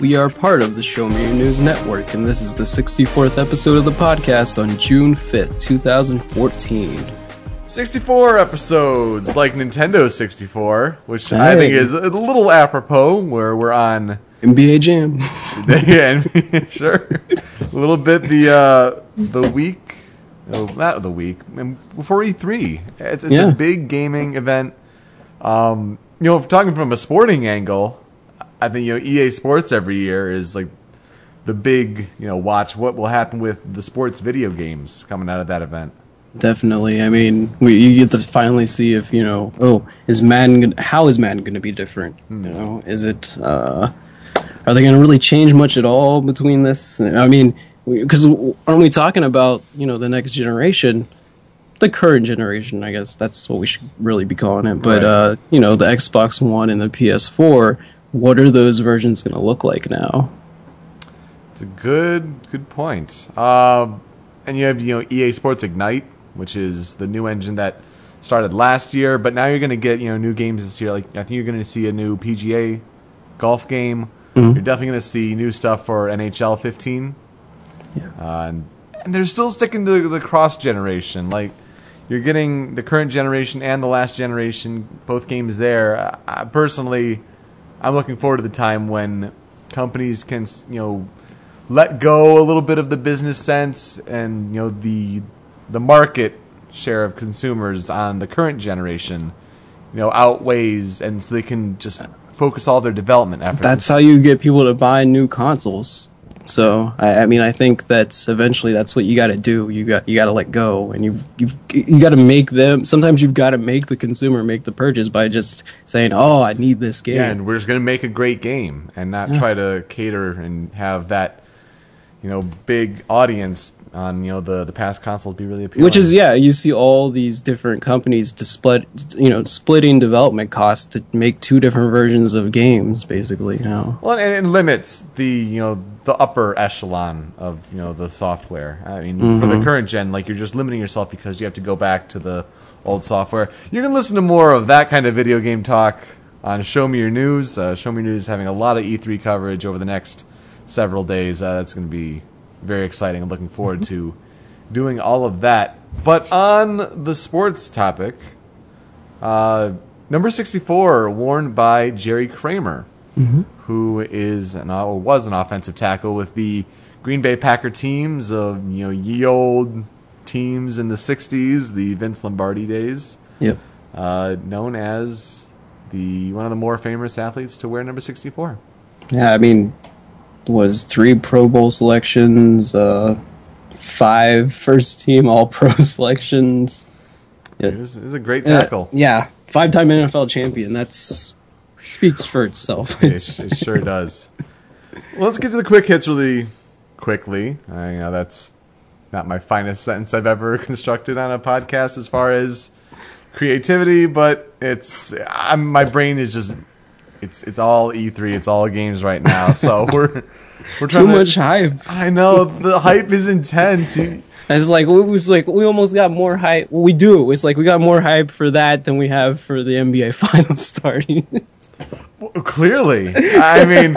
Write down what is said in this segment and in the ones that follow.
We are part of the Show Me Your News Network, and this is the 64th episode of the podcast on June 5th, 2014. 64 episodes, like Nintendo 64, which I think is a little apropos, where we're on. NBA Jam. yeah, sure. A little bit the uh, the week, not the week, um, before E3. It's, it's Yeah. a big gaming event. Um, you know, if talking from a sporting angle, I think you know EA Sports every year is like the big you know watch what will happen with the sports video games coming out of that event. Definitely. I mean, we you get to finally see if you know. Oh, is Madden? Gonna, how is Madden going to be different? You know, is it? uh Are they going to really change much at all between this? I mean, because aren't we talking about you know the next generation? The current generation, I guess that's what we should really be calling it. But Right. uh, you know, the Xbox One and the PS4. What are those versions going to look like now? It's a good good point. Um, and you have you know EA Sports Ignite, which is the new engine that started last year, but now you're going to get you know new games this year. Like I think you're going to see a new PGA golf game. You're definitely going to see new stuff for NHL 15. Yeah. Uh, and, and they're still sticking to the cross generation. Like you're getting the current generation and the last generation, both games there. I, I personally, I'm looking forward to the time when companies can, you know, let go a little bit of the business sense and you know the the market share of consumers on the current generation, you know, outweighs, and so they can just focus all their development efforts. That's how you get people to buy new consoles. So I, I mean, I think that's eventually that's what you got to do. You got you got to let go, and you you you got to make them. Sometimes you've got to make the consumer make the purchase by just saying, "Oh, I need this game." Yeah, and we're just going to make a great game and not try to cater and have that, you know, big audience on you know the the past consoles be really appealing. Which is yeah, you see all these different companies to split, you know, splitting development costs to make two different versions of games, basically. Now, well, and it limits the you know the upper echelon of you know the software. I mean, for the current gen, like you're just limiting yourself because you have to go back to the old software. You can listen to more of that kind of video game talk on Show Me Your News. Uh, Show Me Your News is having a lot of E3 coverage over the next several days. Uh, that's going to be very exciting. I'm looking forward to doing all of that. But on the sports topic, uh, number 64, worn by Jerry Kramer, who is an, or was an offensive tackle with the Green Bay Packer teams of you know ye old teams in the 60s, the Vince Lombardi days, yep. uh, known as the one of the more famous athletes to wear number 64. Yeah, I mean, was three Pro Bowl selections, uh, five first team All Pro selections. It was, it was a great Uh, tackle. yeah, five time NFL champion. That's speaks for itself. it, it sure does. Well, let's get to the quick hits really quickly. I know that's not my finest sentence I've ever constructed on a podcast as far as creativity, but it's I'm, my brain is just it's it's all E3, it's all games right now. So we're we're trying Too to, much hype. I know the hype is intense. You- It's like it was like we almost got more hype. Well, we do. It's like we got more hype for that than we have for the NBA Finals starting. Clearly, I mean,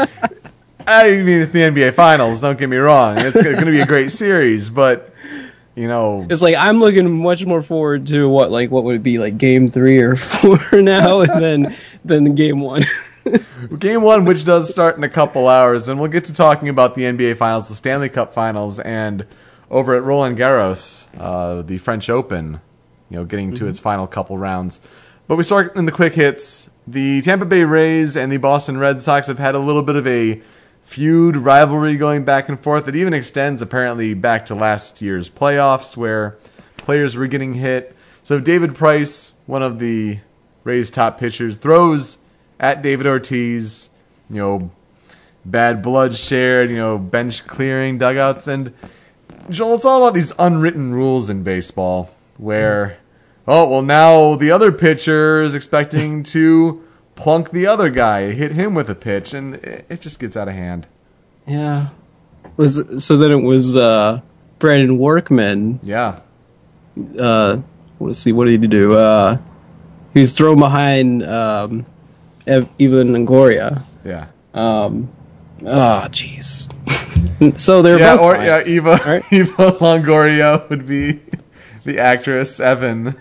I mean it's the NBA Finals. Don't get me wrong; it's going to be a great series, but you know, it's like I'm looking much more forward to what like what would it be like game three or four now, and then than game one. Game one, which does start in a couple hours, and we'll get to talking about the NBA Finals, the Stanley Cup Finals, and over at Roland Garros, uh, the French Open, you know, getting to its final couple rounds. But we start in the quick hits. The Tampa Bay Rays and the Boston Red Sox have had a little bit of a feud rivalry going back and forth. It even extends apparently back to last year's playoffs where players were getting hit. So David Price, one of the Rays' top pitchers, throws at David Ortiz you know, bad blood shared, you know, bench clearing dugouts. And Joel, it's all about these unwritten rules in baseball where, oh, well, now the other pitcher is expecting to plunk the other guy, hit him with a pitch, and it it just gets out of hand. Yeah. Was so then it was uh Brandon Workman. Yeah. Uh let's see, what did he do? Uh he was thrown behind um Ev- Evan Longoria. Yeah. Um oh jeez. so they're Yeah, both or fine. yeah, Eva Right. Eva Longoria would be the actress Evan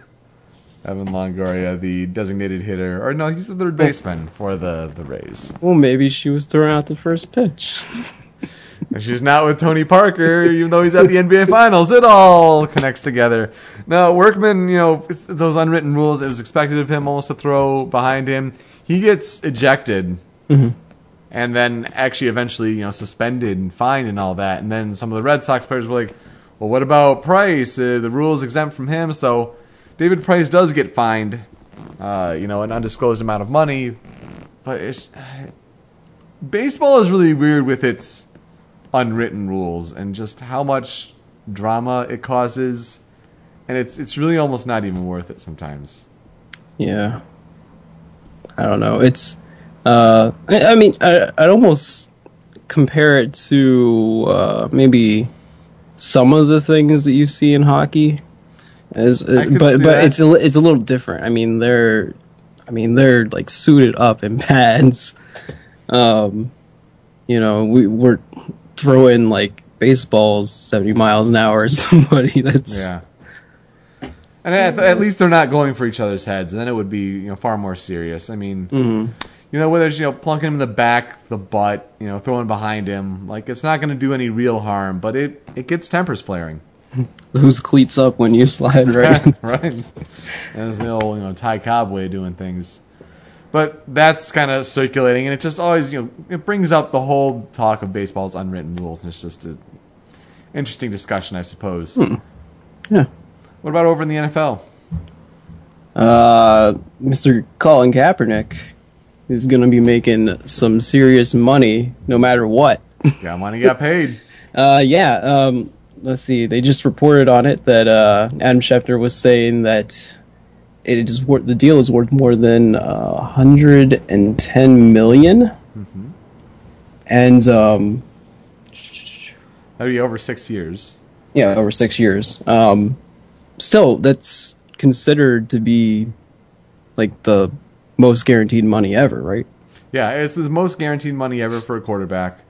Evan Longoria, the designated hitter, or no, he's the third oh. baseman for the the Rays. Well maybe she was throwing out the first pitch. And she's not with Tony Parker, even though he's at the NBA Finals. It all connects together. Now, Workman, you know, those unwritten rules. It was expected of him almost to throw behind him. He gets ejected, mm-hmm. And then actually eventually, you know, suspended and fined and all that. And then some of the Red Sox players were like, "Well, what about Price? Uh, the rules exempt from him." So David Price does get fined, uh, you know, an undisclosed amount of money. But it's baseball is really weird with its unwritten rules and just how much drama it causes and it's it's really almost not even worth it sometimes Yeah. I don't know. It's uh I, I mean I I'd almost compare it to uh maybe some of the things that you see in hockey. As, uh, but but that. it's a, it's a little different. I mean they're I mean they're like suited up in pads. Um you know, we we're throwing like baseballs 70 miles an hour at somebody that's yeah and at, at least they're not going for each other's heads and then it would be you know far more serious i mean you know whether it's you know plunking him in the back the butt you know throwing behind him like it's not going to do any real harm but it it gets tempers flaring whose cleats up when you slide right right. That's the old, you know, Ty Cobb way of doing things. But that's kind of circulating, and it just always, you know, it brings up the whole talk of baseball's unwritten rules, and it's just an interesting discussion, I suppose. yeah What about over in the NFL? uh, Mr. Colin Kaepernick is going to be making some serious money no matter what. Got money, got paid. Uh, yeah, um, let's see. They just reported on it that uh, Adam Schefter was saying that it is worth the deal is worth more than uh, 110 million. And um, That'd be over six years. yeah, over six years. Um, still, that's considered to be like the most guaranteed money ever, right? Yeah, it's the most guaranteed money ever for a quarterback.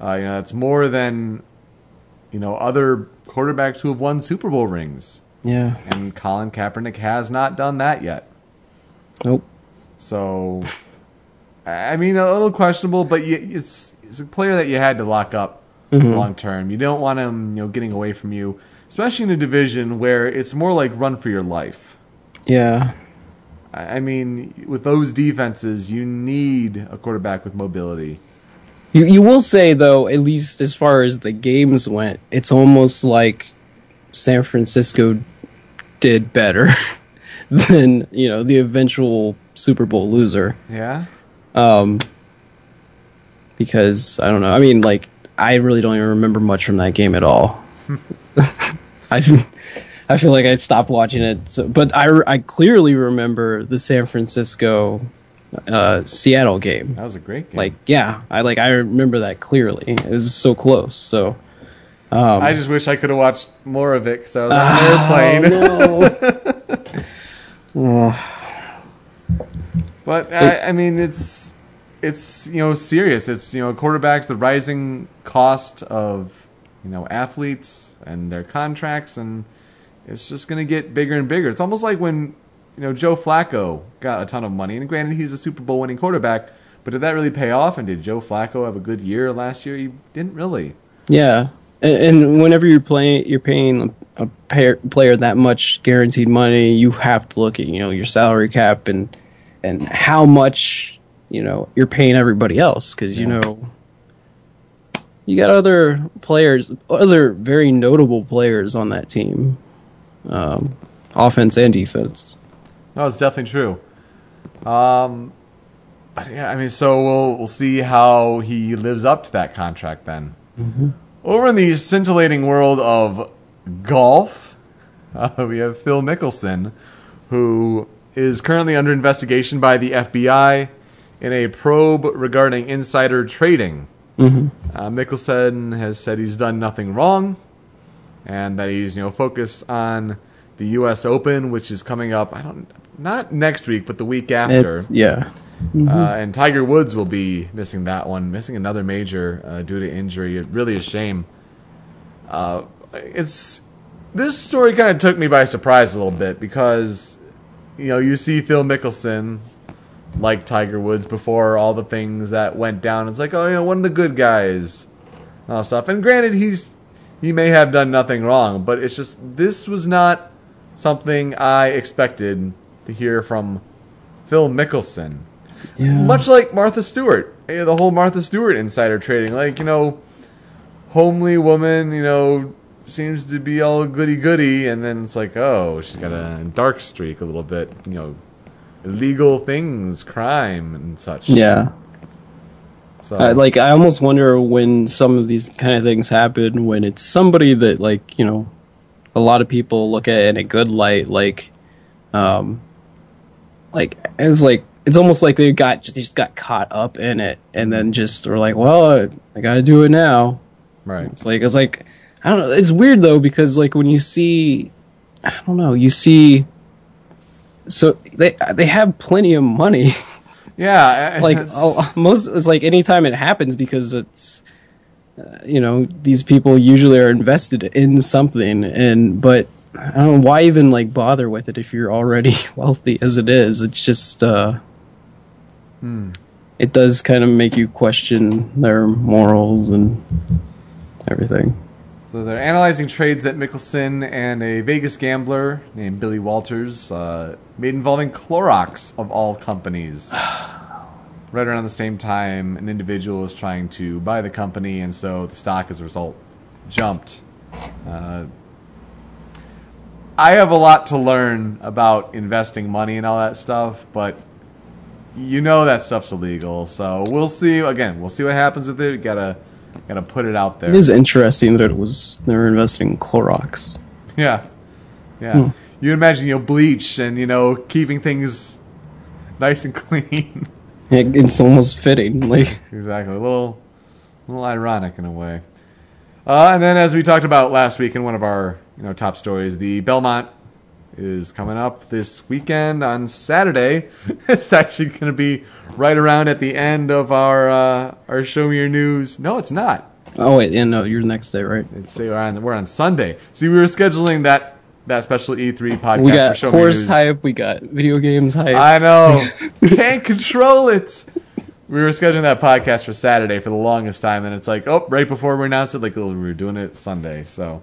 Uh, you know, it's more than you know other quarterbacks who have won Super Bowl rings, Yeah. and Colin Kaepernick has not done that yet. Nope. So, I mean, a little questionable, but you, it's it's a player that you had to lock up long term. You don't want him, you know, getting away from you, especially in a division where it's more like run for your life. Yeah. I mean, with those defenses, you need a quarterback with mobility. You you will say though, at least as far as the games went, it's almost like San Francisco did better than you know the eventual Super Bowl loser. Yeah, Um, because I don't know. I mean, like I really don't even remember much from that game at all. I I feel like I stopped watching it, so, but I I clearly remember the San Francisco uh, Seattle game. that was a great game. Like yeah, I like I remember that clearly. It was so close. So I just wish I could have watched more of it because I was on an airplane. no. But I, I mean, it's it's you know serious. It's you know quarterbacks, the rising cost of you know athletes and their contracts, and it's just going to get bigger and bigger. It's almost like when you know Joe Flacco got a ton of money, and granted he's a Super Bowl winning quarterback, but did that really pay off? And did Joe Flacco have a good year last year? He didn't really. Yeah, and, and whenever you're playing, you're paying a pair, player that much guaranteed money, you have to look at you know your salary cap and and how much you know you're paying everybody else because you Yeah. know you got other players, other very notable players on that team, um, offense and defense. No, it's definitely true. Um, but yeah, I mean, so we'll we'll see how he lives up to that contract then. Over in the scintillating world of golf, uh, we have Phil Mickelson, who is currently under investigation by the FBI in a probe regarding insider trading. Uh, Mickelson has said he's done nothing wrong, and that he's you know focused on the U.S. Open, which is coming up. I don't not next week, but the week after. It's- yeah. Uh, and Tiger Woods will be missing that one, missing another major uh, due to injury. It really a shame. Uh, it's this story kind of took me by surprise a little bit because you know you see Phil Mickelson like Tiger Woods before all the things that went down. It's like oh you know one of the good guys, and all stuff. And granted he's he may have done nothing wrong, but it's just this was not something I expected to hear from Phil Mickelson Yeah. much like Martha Stewart, eh, the whole Martha Stewart insider trading. Like you know, homely woman, you know, seems to be all goody goody, and then it's like, oh, she's got a dark streak a little bit, you know, illegal things, crime, and such. yeah. So I, like I almost wonder when some of these kind of things happen when it's somebody that like you know a lot of people look at in a good light like um like it's like it's almost like they got just, they just got caught up in it and then just were like well I got to do it now right. it's like it's like I don't know. It's weird though because like when you see, I don't know, you see. So they they have plenty of money. Yeah, like oh, most it's like anytime it happens because it's. Uh, you know these people usually are invested in something and but i don't know why even like bother with it if you're already wealthy as it is it's just uh it does kind of make you question their morals and everything So they're analyzing trades that Mickelson and a Vegas gambler named Billy Walters uh, made involving Clorox of all companies. right around the same time, an individual was trying to buy the company, and so the stock, as a result, jumped. Uh, I have a lot to learn about investing money and all that stuff, but you know that stuff's illegal. So we'll see. Again, we'll see what happens with it. Gotta, gotta put it out there. It is interesting that it was they were investing in Clorox. Yeah, yeah. You imagine you know bleach and you know keeping things nice and clean. It, it's almost fitting. Like exactly, a little, a little ironic in a way. Uh, and then, as we talked about last week in one of our you know top stories, the Belmont is coming up this weekend on Saturday. it's actually going to be right around at the end of our uh, our show me your news. No, it's not. oh wait, yeah, no, you're the next day, right? It's we're on we're on Sunday. See, we were scheduling that that special E3 podcast We for got show me horse news. hype. We got video games hype. I know. Can't control it. We were scheduling that podcast for Saturday for the longest time, and it's like, oh, right before we announced it, like we were doing it Sunday. So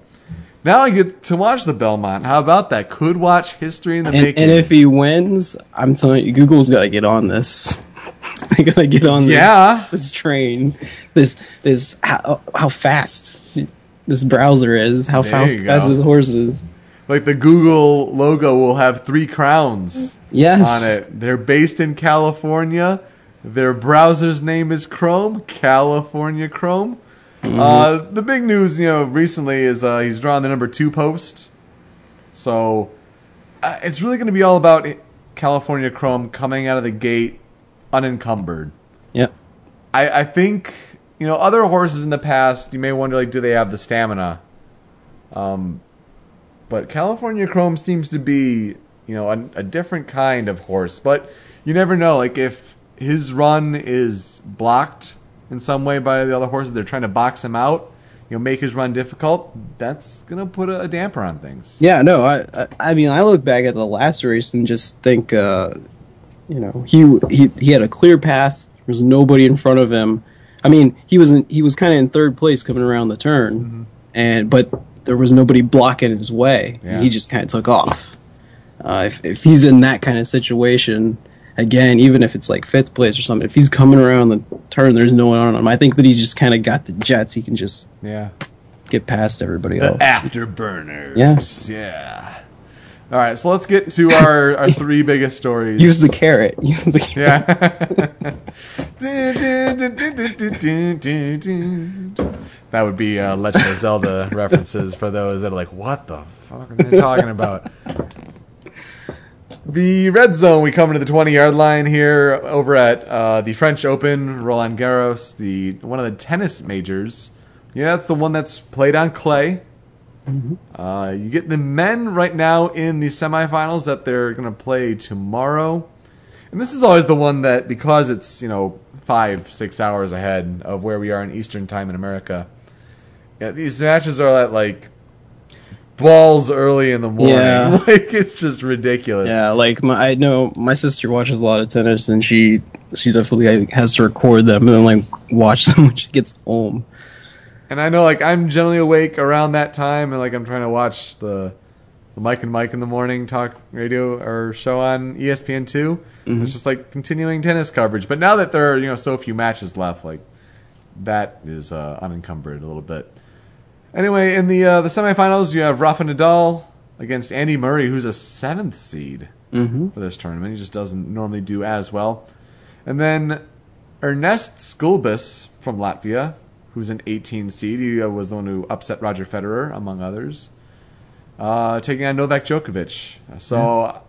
now I get to watch the Belmont. How about that? Could watch history in the and, making. and if he wins, I'm telling you, Google's got to get on this. they gotta get on this, Yeah. this train. This this how, how fast this browser is. How There fast fast go. this horse is. like the Google logo will have three crowns Yes. on it. They're based in California. Their browser's name is Chrome, California Chrome. Uh, the big news, you know, recently is uh, he's drawn the number two post. So uh, it's really going to be all about California Chrome coming out of the gate unencumbered. Yep. I, I think you know other horses in the past. You may wonder like, do they have the stamina? Um, but California Chrome seems to be you know a, a different kind of horse. But you never know. Like if his run is blocked in some way by the other horses, they're trying to box him out. You know, make his run difficult. That's gonna put a, a damper on things. Yeah, no, I, I I mean I look back at the last race and just think uh you know, he he he had a clear path. There was nobody in front of him. I mean, he was in, he was kind of in third place coming around the turn. Mm-hmm. And but there was nobody blocking his way. Yeah. He just kind of took off. Uh, if if he's in that kind of situation again, even if it's like fifth place or something, if he's coming around the turn, there's no one on him. I think that he's just kind of got the jets. He can just Yeah. get past everybody The else. afterburners. Yeah. Yeah. All right, so let's get to our, our three biggest stories. Use the carrot. Use the carrot. Yeah. that would be uh, Legend of Zelda references for those that are like, what the fuck are they talking about? The red zone, we come into the 20 yard line here over at uh, the French Open, Roland Garros, the one of the tennis majors. Yeah, that's the one that's played on clay. Uh, you get the men right now in the semifinals that they're going to play tomorrow. And this is always the one that, because it's, you know, five, six hours ahead of where we are in Eastern time in America, yeah, these matches are at like balls early in the morning. Yeah. Like, it's just ridiculous. Yeah, like my, I know my sister watches a lot of tennis, and she she definitely has to record them and then like watch them when she gets home. And I know, like, I'm generally awake around that time, and like, I'm trying to watch the, the Mike and Mike in the morning talk radio or show on ESPN 2 It's just like continuing tennis coverage. But now that there are you know so few matches left, like that is uh, unencumbered a little bit. Anyway, in the uh, the semifinals, you have Rafa Nadal against Andy Murray, who's a seventh seed for this tournament. He just doesn't normally do as well. And then Ernests Gulbis from Latvia, who's an 18 seed. He uh, was the one who upset Roger Federer, among others. Uh, taking on Novak Djokovic. So,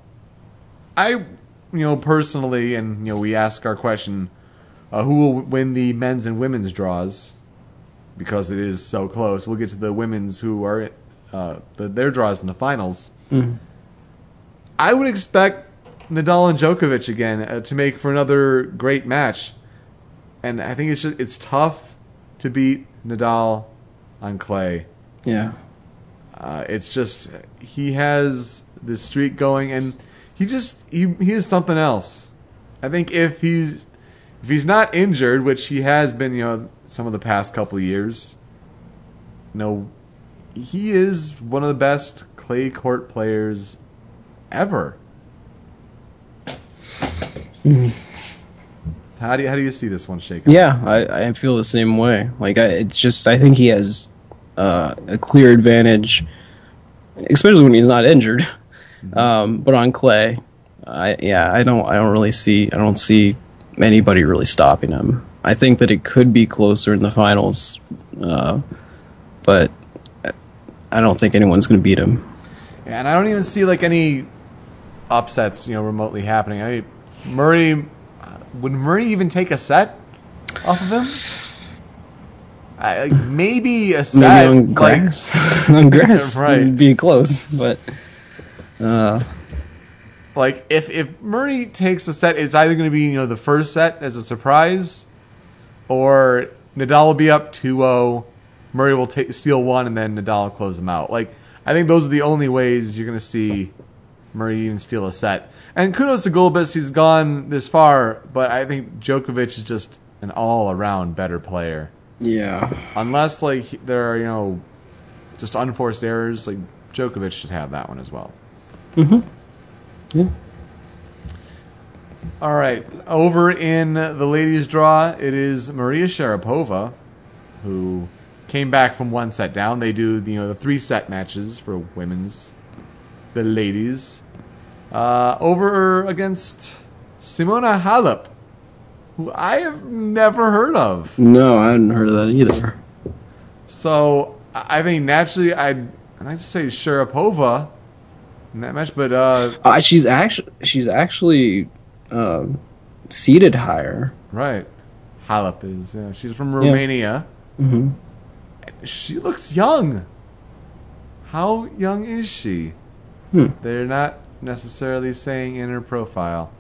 I, you know, personally, and you know, we ask our question: uh, Who will win the men's and women's draws? Because it is so close. We'll get to the women's who are uh, the, their draws in the finals. I would expect Nadal and Djokovic again uh, to make for another great match, and I think it's just it's tough to beat Nadal on clay. Yeah, Uh, it's just he has this streak going, and he just he he is something else. I think if he's if he's not injured, which he has been, you know, some of the past couple years, you know, he is one of the best clay court players ever. How do you, how do you see this one shaking? yeah, I, I feel the same way. Like I, it's just I think he has uh, a clear advantage, especially when he's not injured. Um, but on clay, I yeah, I don't I don't really see I don't see anybody really stopping him. I think that it could be closer in the finals, uh, but I don't think anyone's going to beat him. Yeah, and I don't even see like any upsets, you know, remotely happening. I Murray would Murray even take a set off of him? I, like, maybe a set. Maybe on like- grass. on grass, Right. be close, but uh, Like if if Murray takes a set, it's either going to be you know the first set as a surprise, or Nadal will be up 2-0, Murray will take steal one, and then Nadal will close them out. Like I think those are the only ways you're going to see Murray even steal a set. And kudos to Gulbis, he's gone this far, but I think Djokovic is just an all around better player. yeah, Unless like there are you know just unforced errors, like Djokovic should have that one as well. Mhm. Yeah. All right, over in the ladies' draw, it is Maria Sharapova, who came back from one set down. They do you know the three set matches for women's, the ladies, uh, over against Simona Halep, who I have never heard of. No, I hadn't heard of that either. So I think naturally I'd I'd like to say Sharapova in that match, but uh, Uh, she's actually she's actually um, seated higher. Right. Halep is. Uh, she's from Romania. Mm-hmm. She looks young. How young is she? Hmm. They're not necessarily saying in her profile.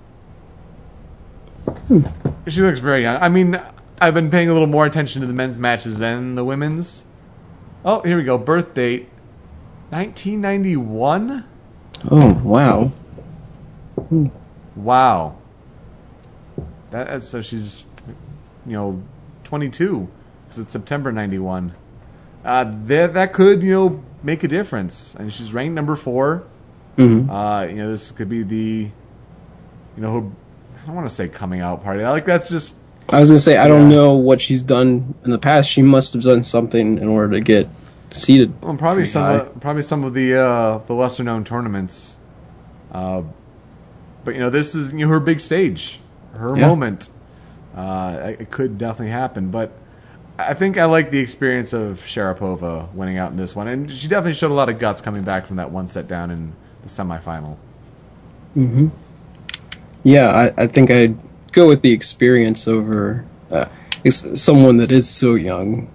She looks very young. I mean, I've been paying a little more attention to the men's matches than the women's. Oh, here we go. Birth date 1991? Oh wow! Wow. That, so she's, you know, 22 because it's September 91. Uh, that that could you know make a difference, and she's ranked number 4 Mhm. Uh, you know, this could be the, you know, her, I don't want to say coming out party. Like that's just I was gonna say I don't know what she's done in the past. She must have done something in order to get seated. well, probably some of, probably some of the uh, the lesser known tournaments Uh, but you know, this is you know, her big stage, her Yeah. moment. Uh, it could definitely happen, but I think I like the experience of Sharapova winning out in this one, and she definitely showed a lot of guts coming back from that one set down in the semifinal. Mhm. Yeah, I, I think I'd go with the experience over uh, someone that is so young.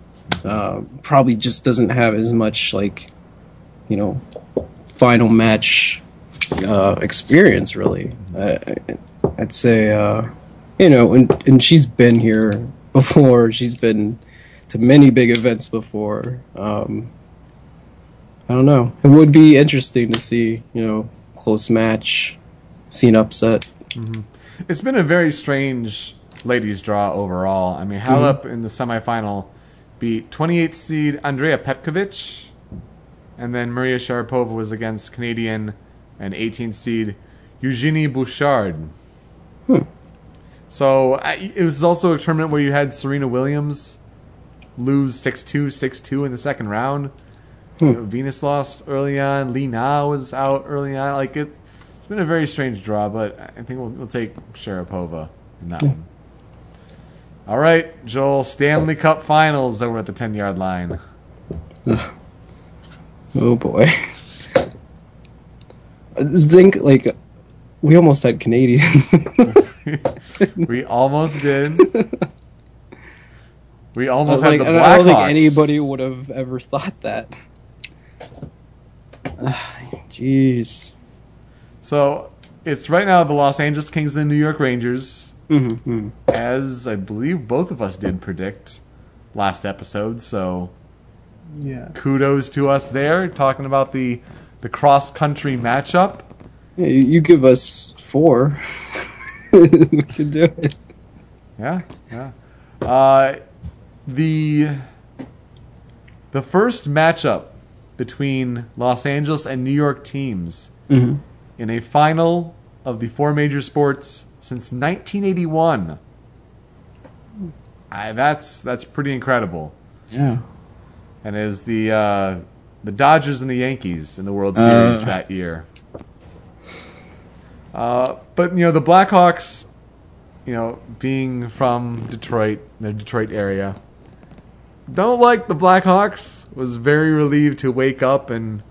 Uh, probably just doesn't have as much like, you know, final match uh, experience. Really, I, I- I'd say, uh, you know, and and she's been here before. She's been to many big events before. Um, I don't know. It would be interesting to see, you know, close match, see an upset. It's been a very strange ladies' draw overall. I mean, Halep in the semifinal beat 28th seed Andrea Petkovic, and then Maria Sharapova was against Canadian and 18th seed Eugenie Bouchard. So I, it was also a tournament where you had Serena Williams lose 6-2, 6-2 in the second round. Hmm. You know, Venus lost early on. Li Na was out early on. Like it, it's been a very strange draw, but I think we'll, we'll take Sharapova in that hmm. one. All right, Joel. Stanley Cup Finals over at the ten yard line. Oh boy. I just think like we almost had Canadians. We almost did. We almost had like, the I don't- I don't think anybody would have ever thought that. Jeez. So it's right now the Los Angeles Kings and the New York Rangers, Mm-hmm. as I believe both of us did predict last episode. So Yeah. kudos to us there, talking about the the cross country matchup. Yeah. You, you give us four. we can do it. Yeah, yeah. Uh, the the first matchup between Los Angeles and New York teams Mhm. in a final of the four major sports since 1981. I, that's that's pretty incredible. Yeah. And is the uh, the Dodgers and the Yankees in the World Series Uh. that year. Uh, but you know the Blackhawks, you know, being from Detroit, the Detroit area, don't like the Blackhawks. Was very relieved to wake up and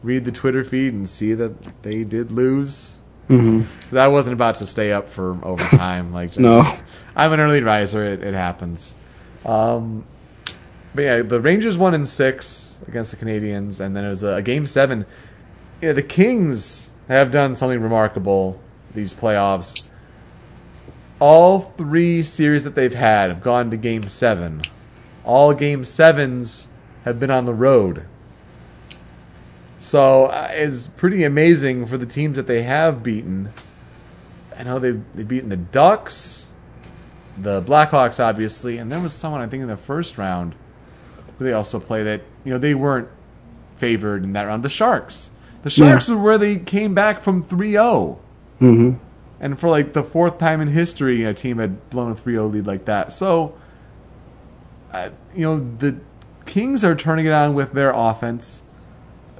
read the Twitter feed and see that they did lose. Mm-hmm. I wasn't about to stay up for overtime. Like, just, No. I'm an early riser. It, it happens. Um, but yeah, the Rangers won in six against the Canadiens, and then it was a, a game seven. Yeah, the Kings have done something remarkable these playoffs. All three series that they've had have gone to game seven. All game sevens have been on the road. So uh, it's pretty amazing for the teams that they have beaten. I know they've, they've beaten the Ducks, the Blackhawks, obviously, and there was someone I think in the first round who they also play that you know they weren't favored in that round. The Sharks. The Sharks were where they came back from 3-0. Mm-hmm. And for like the fourth time in history, a team had blown a 3-0 lead like that. So, uh, you know, the Kings are turning it on with their offense.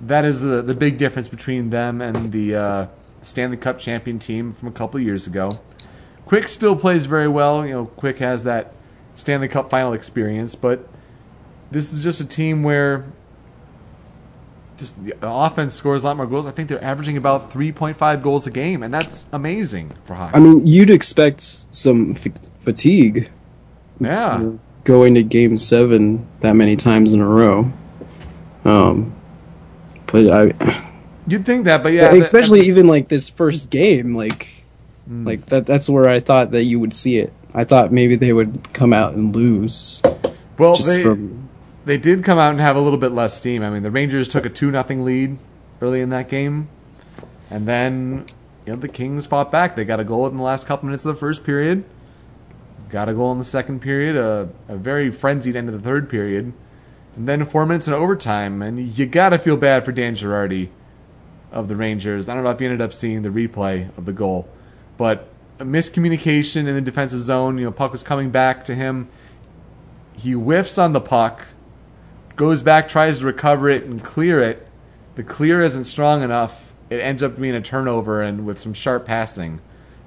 That is the the big difference between them and the uh, Stanley Cup champion team from a couple of years ago. Quick still plays very well. You know, Quick has that Stanley Cup final experience, but this is just a team where just the offense scores a lot more goals. I think they're averaging about 3.5 goals a game, and that's amazing for hockey. I mean, you'd expect some f- fatigue yeah. going to game seven that many times in a row. Um, but I, You'd think that, but yeah. especially that- even like this first game, like, Hmm. like that. That's where I thought that you would see it. I thought maybe they would come out and lose well, just they, from. They did come out and have a little bit less steam. I mean, the Rangers took a 2 nothing lead early in that game, and then you know, the Kings fought back. They got a goal in the last couple minutes of the first period, got a goal in the second period, a, a very frenzied end of the third period, and then four minutes in overtime. And you got to feel bad for Dan Girardi of the Rangers. I don't know if you ended up seeing the replay of the goal, but a miscommunication in the defensive zone. You know, puck was coming back to him. He whiffs on the puck, goes back, tries to recover it and clear it. The clear isn't strong enough. it ends up being a turnover, and with some sharp passing,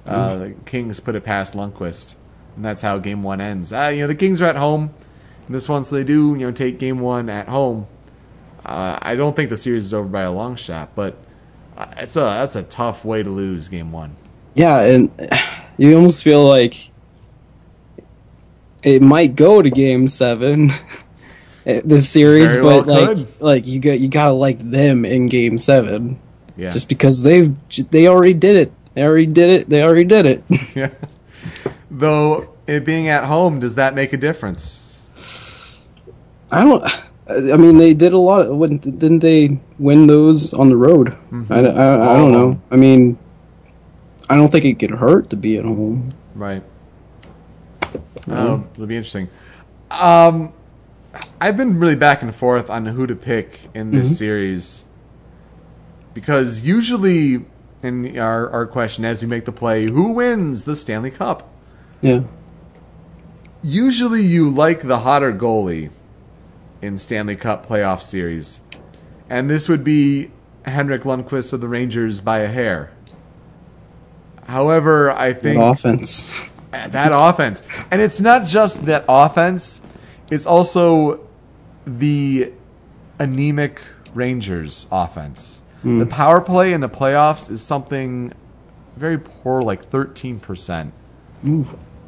uh, the Kings put it past Lundqvist, and that's how Game One ends. Uh, you know, the Kings are at home in this one, so they do you know take Game One at home. Uh, I don't think the series is over by a long shot, but uh, it's a that's a tough way to lose Game One. Yeah, and you almost feel like it might go to Game Seven, this series, Very but well like could. like you got you gotta like them in Game Seven, Yeah, just because they've they already did it. They already did it. They already did it. yeah. Though it being at home, does that make a difference? I don't. I mean, they did a lot. Of, when, didn't they win those on the road? I, I, I don't know. I mean, I don't think it could hurt to be at home. Right. Oh, it'll be interesting. Um, I've been really back and forth on who to pick in this mm-hmm. series because usually in our, our question as we make the play, who wins the Stanley Cup? Yeah. Usually you like the hotter goalie in Stanley Cup playoff series, and this would be Henrik Lundqvist of the Rangers by a hair. However, I think Good offense. that offense. And it's not just that offense, it's also the anemic Rangers offense. Hmm. The power play in the playoffs is something very poor, like 13%.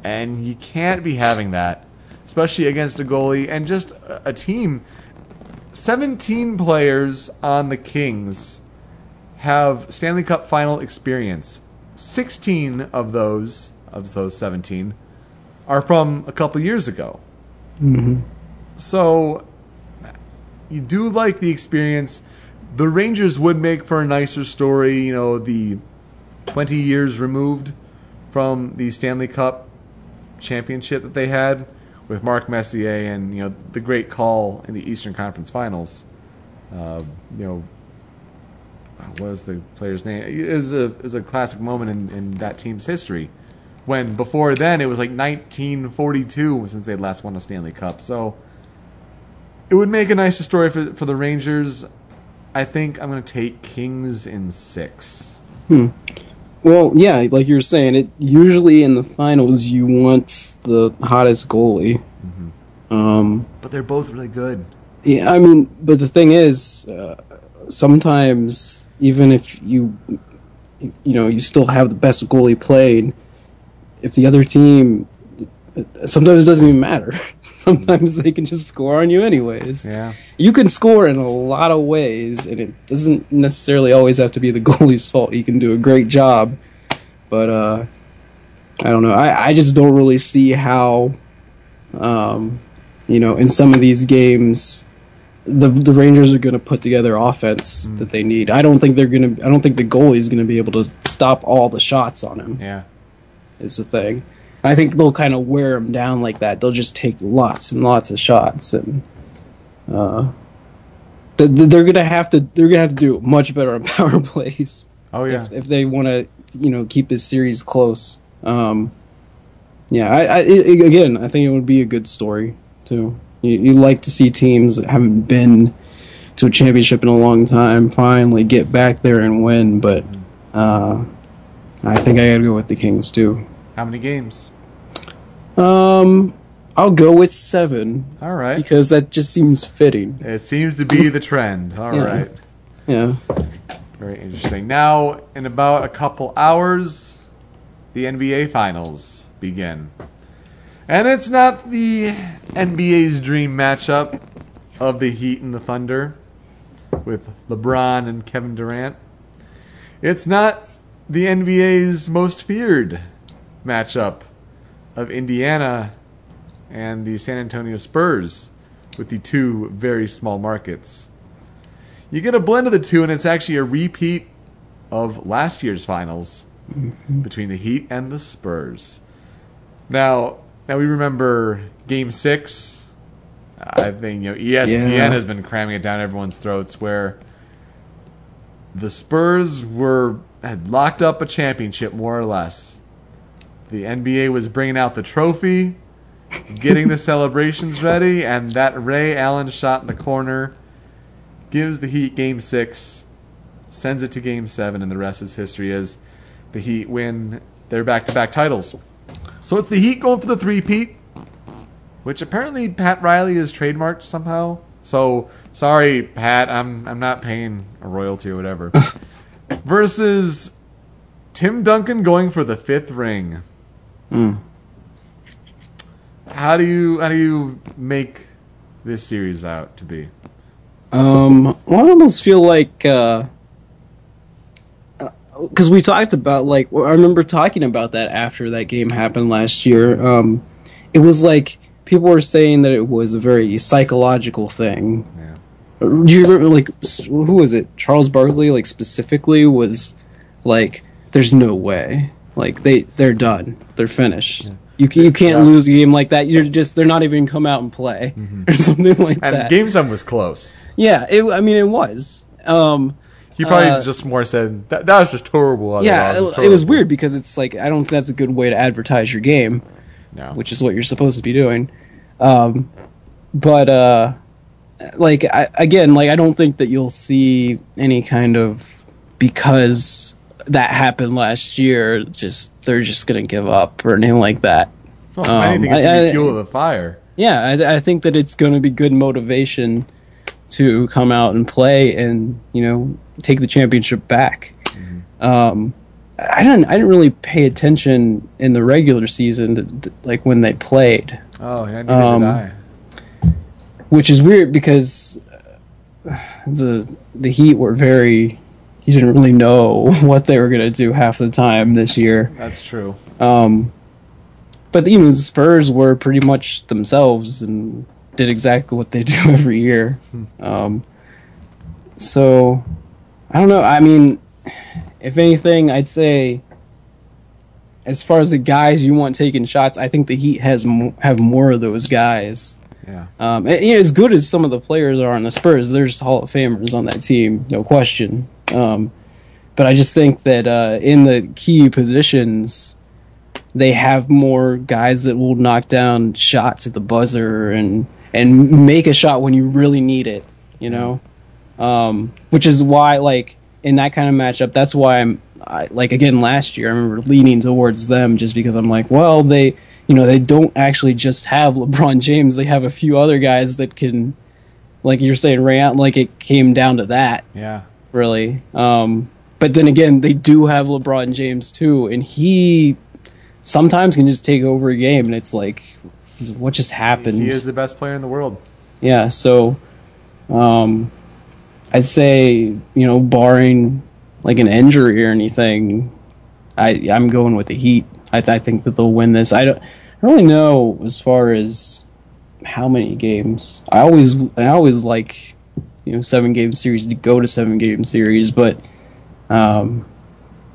And you can't be having that, especially against a goalie and just a, team. 17 players on the Kings have Stanley Cup final experience. 16 of those of those 17 are from a couple years ago. Mm-hmm. So you do like the experience. The Rangers would make for a nicer story, you know, the 20 years removed from the Stanley Cup championship that they had with Mark Messier and, you know, the great call in the Eastern Conference Finals. Uh, you know, what was the player's name? It is a is a classic moment in, in that team's history. When before then it was like 1942 since they'd last won a Stanley Cup. So it would make a nicer story for for the Rangers. I think I'm going to take Kings in six. Well, yeah, like you were saying, it usually in the finals you want the hottest goalie. Um, But they're both really good. yeah, I mean, but the thing is, uh, sometimes even if you, you know, you still have the best goalie played, if the other team, sometimes it doesn't even matter. sometimes they can just score on you anyways. Yeah. You can score in a lot of ways, and it doesn't necessarily always have to be the goalie's fault. He can do a great job, but uh, I don't know. I, I just don't really see how, um, you know, in some of these games, the the Rangers are going to put together offense that they need. I don't think they're going to. I don't think the goalie's going to be able to stop all the shots on him. Yeah. Is the thing. I think they'll kind of wear them down like that. They'll just take lots and lots of shots, and uh, th- th- they're gonna have to. They're gonna have to do much better on power plays Oh yeah. if, if they want to, you know, keep this series close. Um, yeah, I, I i again, I think it would be a good story too. You, you like to see teams that haven't been to a championship in a long time finally get back there and win, but uh, I think I gotta go with the Kings too. How many games? Um, I'll go with seven All right. because that just seems fitting. It seems to be the trend. All Yeah. right. Yeah. Very interesting. Now, in about a couple hours, the NBA Finals begin. And it's not the NBA's dream matchup of the Heat and the Thunder with LeBron and Kevin Durant. It's not the NBA's most feared matchup of Indiana and the San Antonio Spurs with the two very small markets. You get a blend of the two, and it's actually a repeat of last year's finals mm-hmm. between the Heat and the Spurs. Now, now we remember Game Six. I think you know ESPN Yeah. has been cramming it down everyone's throats, where the Spurs were had locked up a championship more or less. The NBA was bringing out the trophy, getting the celebrations ready, and that Ray Allen shot in the corner gives the Heat game six. sends it to Game Seven, and the rest is history. As the Heat win their back-to-back titles. So it's the Heat going for the three-peat, which apparently Pat Riley is trademarked somehow. So sorry, Pat, I'm I'm not paying a royalty or whatever. Versus Tim Duncan going for the fifth ring. How do you how do you make this series out to be? Um, well, I almost feel like uh, because we talked about like I remember talking about that after that game happened last year. Um, it was like people were saying that it was a very psychological thing. Yeah. Do you remember like who was it? Charles Barkley like specifically was like, "There's no way." Like they they're done. They're finished. You can, you can't Yeah. lose a game like that. You're just they're not even come out and play or something like And that. game seven was close. Yeah, it, I mean, it was. Um, He probably Uh, just more said that, that was just horrible. other yeah, odds, it, it was weird because it's like I don't think that's a good way to advertise your game, No. which is what you're supposed to be doing. Um, but uh, like I, again, like I don't think that you'll see any kind of because that happened last year. Just they're just gonna give up or anything like that. Well, um, anything is I- fuel of the fire. Yeah, I, I think that it's going to be good motivation to come out and play and you know take the championship back. Um, I didn't I didn't really pay attention in the regular season, to, to- like when they played, Oh, yeah, neither Um, did I. which is weird because the the Heat were very. You didn't really know what they were going to do half the time this year. That's true. Um, but even the Spurs were pretty much themselves and did exactly what they do every year. Um, so I don't know. I mean, if anything, I'd say as far as the guys you want taking shots, I think the Heat has mo- have more of those guys. Yeah. Um, and, you know, as good as some of the players are on the Spurs, there's Hall of Famers on that team, no question. Um, but I just think that uh, in the key positions, they have more guys that will knock down shots at the buzzer and and make a shot when you really need it. You know, um, which is why like in that kind of matchup, that's why I'm I, like again last year I remember leaning towards them just because I'm like, well they you know they don't actually just have LeBron James, they have a few other guys that can like you're saying Ray like it came down to that Yeah. Really. Um, but then again, they do have LeBron James too, and he sometimes can just take over a game, and it's like, what just happened? He is the best player in the world. Yeah, so um, I'd say you know, barring like an injury or anything, I I'm going with the Heat. I, I think that they'll win this. I don't, I don't really know as far as how many games. I always I always like you know seven game series to go to seven game series, but um,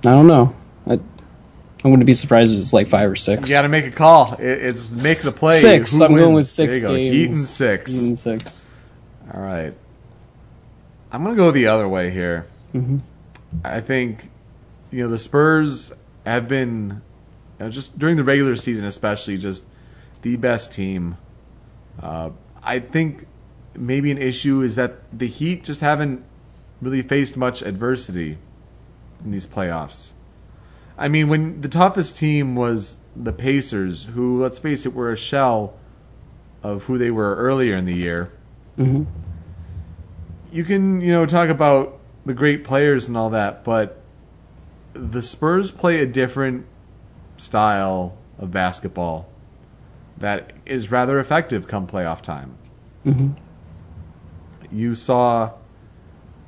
I don't know. I, I wouldn't be surprised if it's like five or six. You got to make a call. It, it's make the play. six. Who I'm going with six There you go. games. Heat and six. Heat and six. All right. I'm gonna go the other way here. Mm-hmm. I think, you know, the Spurs have been, you know, just during the regular season, especially, just the best team. Uh, I think maybe an issue is that the Heat just haven't really faced much adversity in these playoffs. I mean, when the toughest team was the Pacers, who, let's face it, were a shell of who they were earlier in the year Mm-hmm. you can you know talk about the great players and all that, but the Spurs play a different style of basketball that is rather effective come playoff time. Mhm. You saw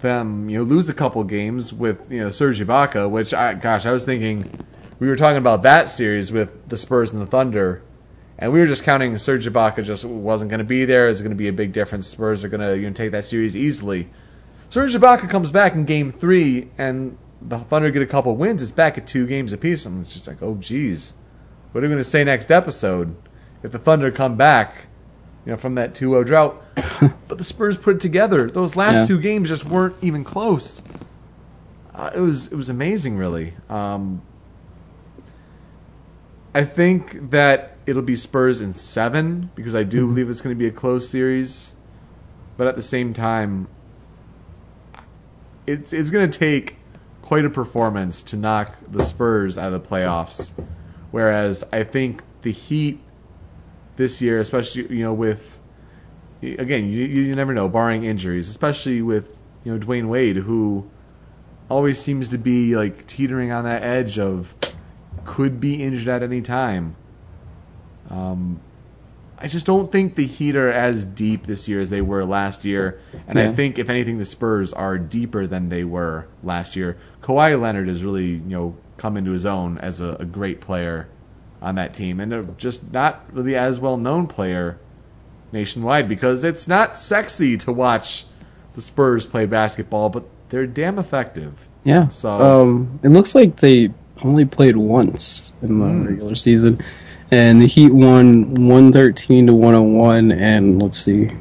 them you know lose a couple games with you know Serge Ibaka, which I gosh I was thinking we were talking about that series with the Spurs and the Thunder. And we were just counting Serge Ibaka just wasn't going to be there. It's going to be a big difference. Spurs are going to you know, take that series easily. Serge Ibaka comes back in Game Three, and the Thunder get a couple wins. It's back at two games apiece. I'm just like, oh geez, what are we going to say next episode if the Thunder come back, you know, from that 2-0 drought? but the Spurs put it together. Those last Yeah. two games just weren't even close. Uh, it was it was amazing, really. Um, I think that it'll be Spurs in seven because I do believe it's going to be a close series. But at the same time, it's it's going to take quite a performance to knock the Spurs out of the playoffs. Whereas I think the Heat this year, especially you know with again you you never know barring injuries, especially with you know Dwyane Wade who always seems to be like teetering on that edge of could be injured at any time. Um, I just don't think the Heat are as deep this year as they were last year, and I think if anything, the Spurs are deeper than they were last year. Kawhi Leonard has really you know come into his own as a, a great player on that team, and a just not really as well known player nationwide because it's not sexy to watch the Spurs play basketball, but they're damn effective. Yeah. So- um, it looks like they only played once in the Hmm. regular season, and the Heat won one thirteen to one hundred one. And let's see,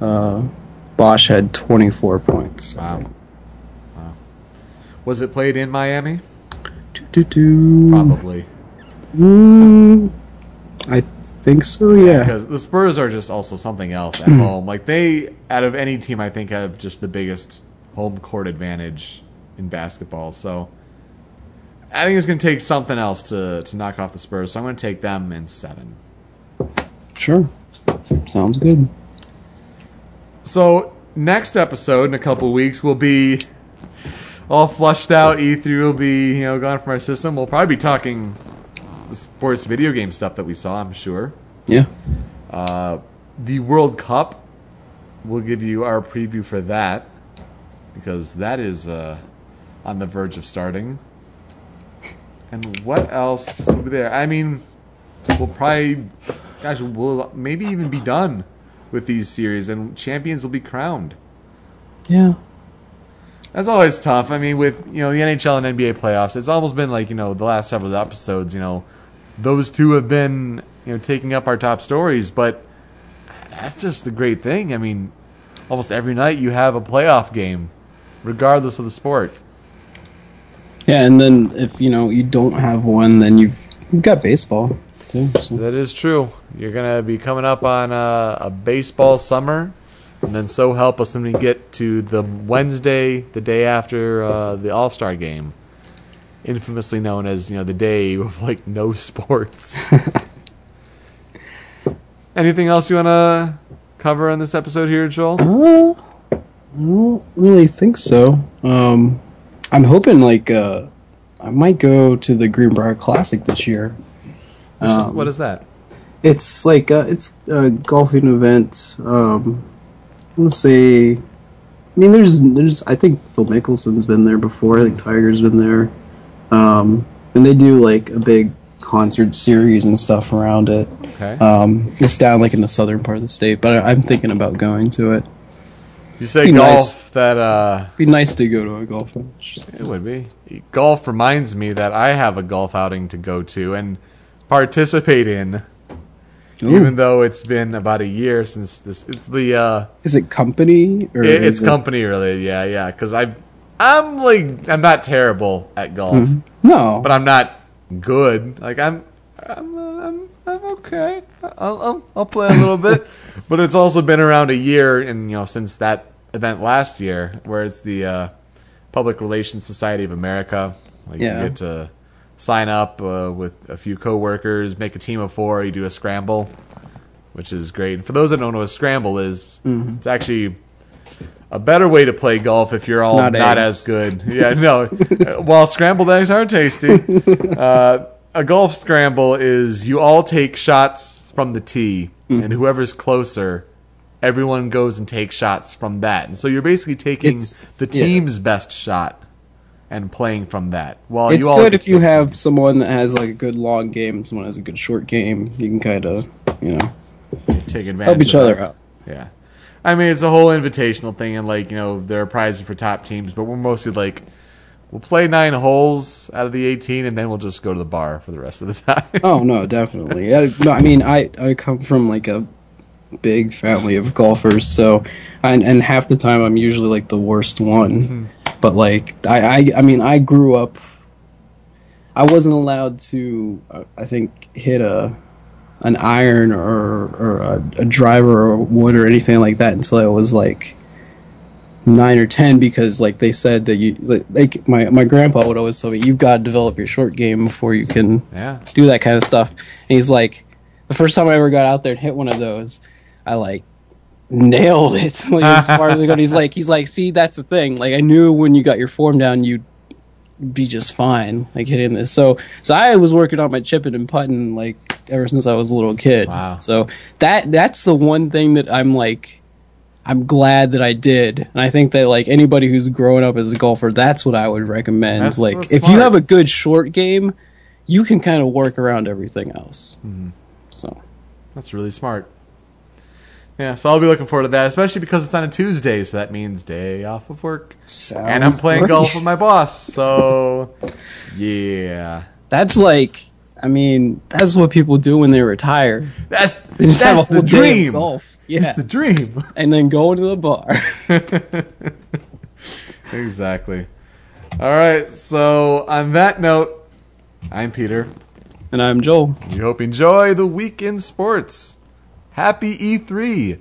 uh, Bosh had twenty four points. Wow. Wow. Was it played in Miami? Doo-doo-doo. Probably. Mm, I think so. Yeah. Because the Spurs are just also something else at home. Like they, out of any team, I think have just the biggest home court advantage in basketball. So I think it's going to take something else to to knock off the Spurs. So I'm going to take them in seven. Sure. Sounds good. So next episode in a couple weeks will be all flushed out. E3 will be you know gone from our system. We'll probably be talking sports video game stuff that we saw. I'm sure. Yeah. the World Cup. We'll give you our preview for that because that is uh, on the verge of starting. And what else will be there? I mean, we'll probably, gosh, we'll maybe even be done with these series, and champions will be crowned. Yeah. That's always tough. I mean, with you know the NHL and NBA playoffs, it's almost been like you know the last several episodes. You know, those two have been you know taking up our top stories, but that's just the great thing. I mean, almost every night you have a playoff game, regardless of the sport. Yeah, and then if you know you don't have one, then you've you've got baseball too. So. That is true. You're gonna be coming up on a, a baseball summer, and then so help us when we get to the Wednesday, the day after uh, the All Star game, infamously known as you know the day of like no sports. Anything else you wanna cover in this episode here, Joel? Uh, I don't really think so. Um, I'm hoping like uh, I might go to the Greenbrier Classic this year. Is- um, what is that? It's like uh, it's a golfing event. Um, I'm gonna say, I mean, there's there's I think Phil Mickelson's been there before. I think Tiger's been there, um, and they do like a big concert series and stuff around it. Okay. Um, it's down like in the southern part of the state, but I, I'm thinking about going to it. you say be golf. nice. That uh, It'd be nice to go to a golf match. It would be. Golf reminds me that I have a golf outing to go to and participate in, Ooh. even though it's been about a year since this. It's the uh, Is it company or it, it's is it- company related. Yeah, yeah. Because I, I'm like I'm not terrible at golf, Mm-hmm. No, but I'm not good. Like I'm, I'm, I'm, I'm okay. I'll, I'll, I'll play a little bit, but it's also been around a year, and you know since that event last year, where it's the uh, Public Relations Society of America. Like Yeah. you get to sign up uh, with a few coworkers, make a team of four. You do a scramble, which is great. And for those that don't know what a scramble is, Mm-hmm. it's actually a better way to play golf if you're all not not, as good. Yeah, no. Uh, While scrambled eggs are tasty, uh, a golf scramble is you all take shots from the tee, Mm-hmm. and whoever's closer, everyone goes and takes shots from that. And so you're basically taking It's- the yeah. team's best shot and playing from that. While it's you all good if you have someone that has like a good long game and someone has a good short game. You can kind of, you know, take advantage help each other out. Yeah. I mean, it's a whole invitational thing, and like you know, there are prizes for top teams, but we're mostly like, we'll play nine holes out of the eighteen, and then we'll just go to the bar for the rest of the time. Oh no, definitely. Yeah, no, I mean, I I come from like a big family of golfers, so and and half the time I'm usually like the worst one. But like I I I mean I grew up. I wasn't allowed to uh, I think hit a an iron or or a, a driver or wood or anything like that until I was like nine or ten because like they said that you like, like my my grandpa would always tell me you've got to develop your short game before you can Yeah. do that kind of stuff. And he's like, the first time I ever got out there and hit one of those, I like nailed it. like as far as it goes, he's like, he's like, see, that's the thing. Like I knew when you got your form down, you'd be just fine, like hitting this. So, so I was working on my chipping and putting like ever since I was a little kid. Wow. So that that's the one thing that I'm like. I'm glad that I did, and I think that like anybody who's growing up as a golfer, that's what I would recommend. That's- like, that's if you have a good short game, you can kind of work around everything else. Mm-hmm. So That's really smart. Yeah, so I'll be looking forward to that, especially because it's on a Tuesday, so that means day off of work. and I'm playing golf with my boss, so yeah. That's like, I mean, that's what people do when they retire. That's They just that's have a the whole of dream. golf. It's the dream. and then go to the bar. exactly. All right, so on that note, I'm Peter. and I'm Joel. We hope you enjoy the week in sports. Happy E3.